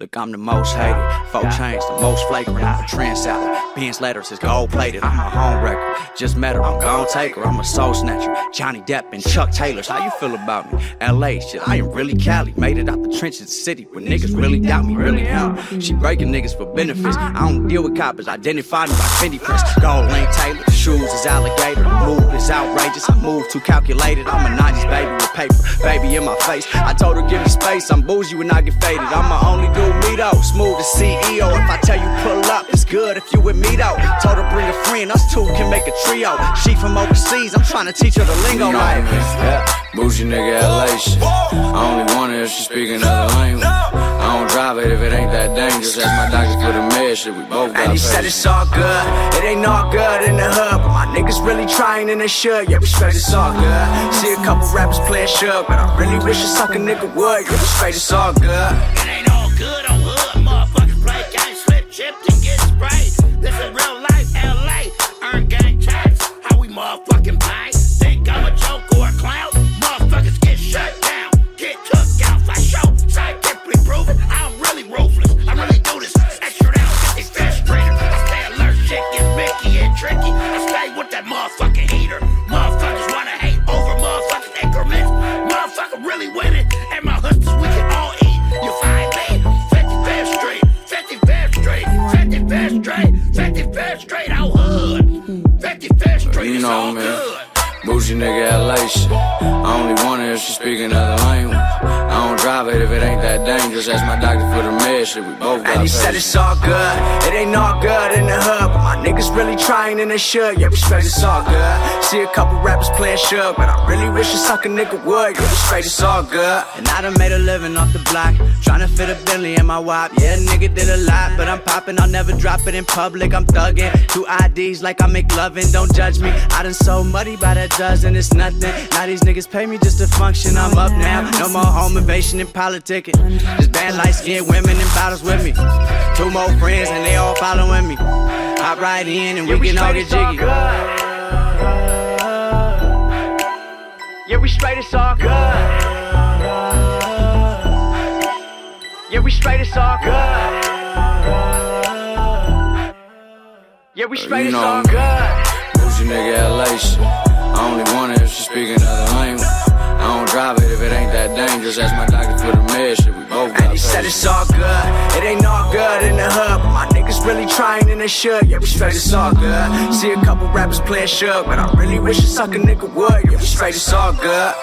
Look, I'm the most hated. Four chains, the most flagrant. I'm a trend seller. Benz letters is gold plated. I'm a home wrecker. Just met her, I'm gon' take her. I'm a soul snatcher. Johnny Depp and Chuck Taylors. How you feel about me? LA shit, I am really Cali. Made it out the trenches of city where niggas really doubt me, really am. She breaking niggas for benefits. I don't deal with coppers. Identify me by Fendi prints. Gold link Taylor. Shoes is alligator. The move is outrageous. I move too calculated. I'm a 90s baby paper. Baby in my face. I told her give me space. I'm bougie when I get faded. I'm my only dude me though. Smooth as CEO. If I tell you pull up, it's good if you with me though. Told her bring a friend, us two can make a trio. She from overseas, I'm trying to teach her the lingo. Like, yeah. Bougie nigga LA shit. I only want it if she speak another language. I it if it ain't that dangerous. Ask my doctor for the med shit. We both got And he said patience. it's all good. It ain't all good in the hood, but my niggas really trying and they should. Yeah, we straight, it's all good. See a couple rappers playing shook, but I really wish a sucker nigga would. Yeah, we straight, it's all good. It ain't all good on hood. Motherfuckers play games, slip, chipped, and my hustlers we can all eat. You find me? 55th Street, 55th Street, 55th Street, 55th Street, out hood. 55th Street You know all me. good. Bougie nigga LA shit. I only want it if she speak another language. It if it ain't that dangerous. Ask my doctor for the med shit. We both got And he said it's all good. It ain't all good in the hood, but my niggas really trying and they should. Yeah, we straight, it's all good. See a couple rappers playing shook, but I really wish a sucker nigga would. Yeah, we straight, it's all good. And I done made a living off the block, trying to fit a Bentley in my wop. Yeah, nigga did a lot, but I'm popping. I'll never drop it in public. I'm thugging. Two IDs like I make loving. Don't judge me. I done so money by that dozen. It's nothing. Now these niggas pay me just to function. I'm up now. No more home invasion and politicking. Just bad light skinned women in bottles with me. Two more friends and they all following me. Hop right in and we can all get jiggy. Yeah, we straight, it's all good. Yeah, we straight, it's all good. Yeah, we straight, You it's know all me. good. Bougie nigga LA shit. I only want it if she speak another language. Drive it if it ain't that dangerous. Ask my doctor for the med shit. We both got And he said it's all good. It ain't all good in the hood, but my niggas really trying and they should. Yeah, we straight, it's all good. See a couple rappers playing shook, but I really wish a sucker nigga would. Yeah, we straight, it's all good.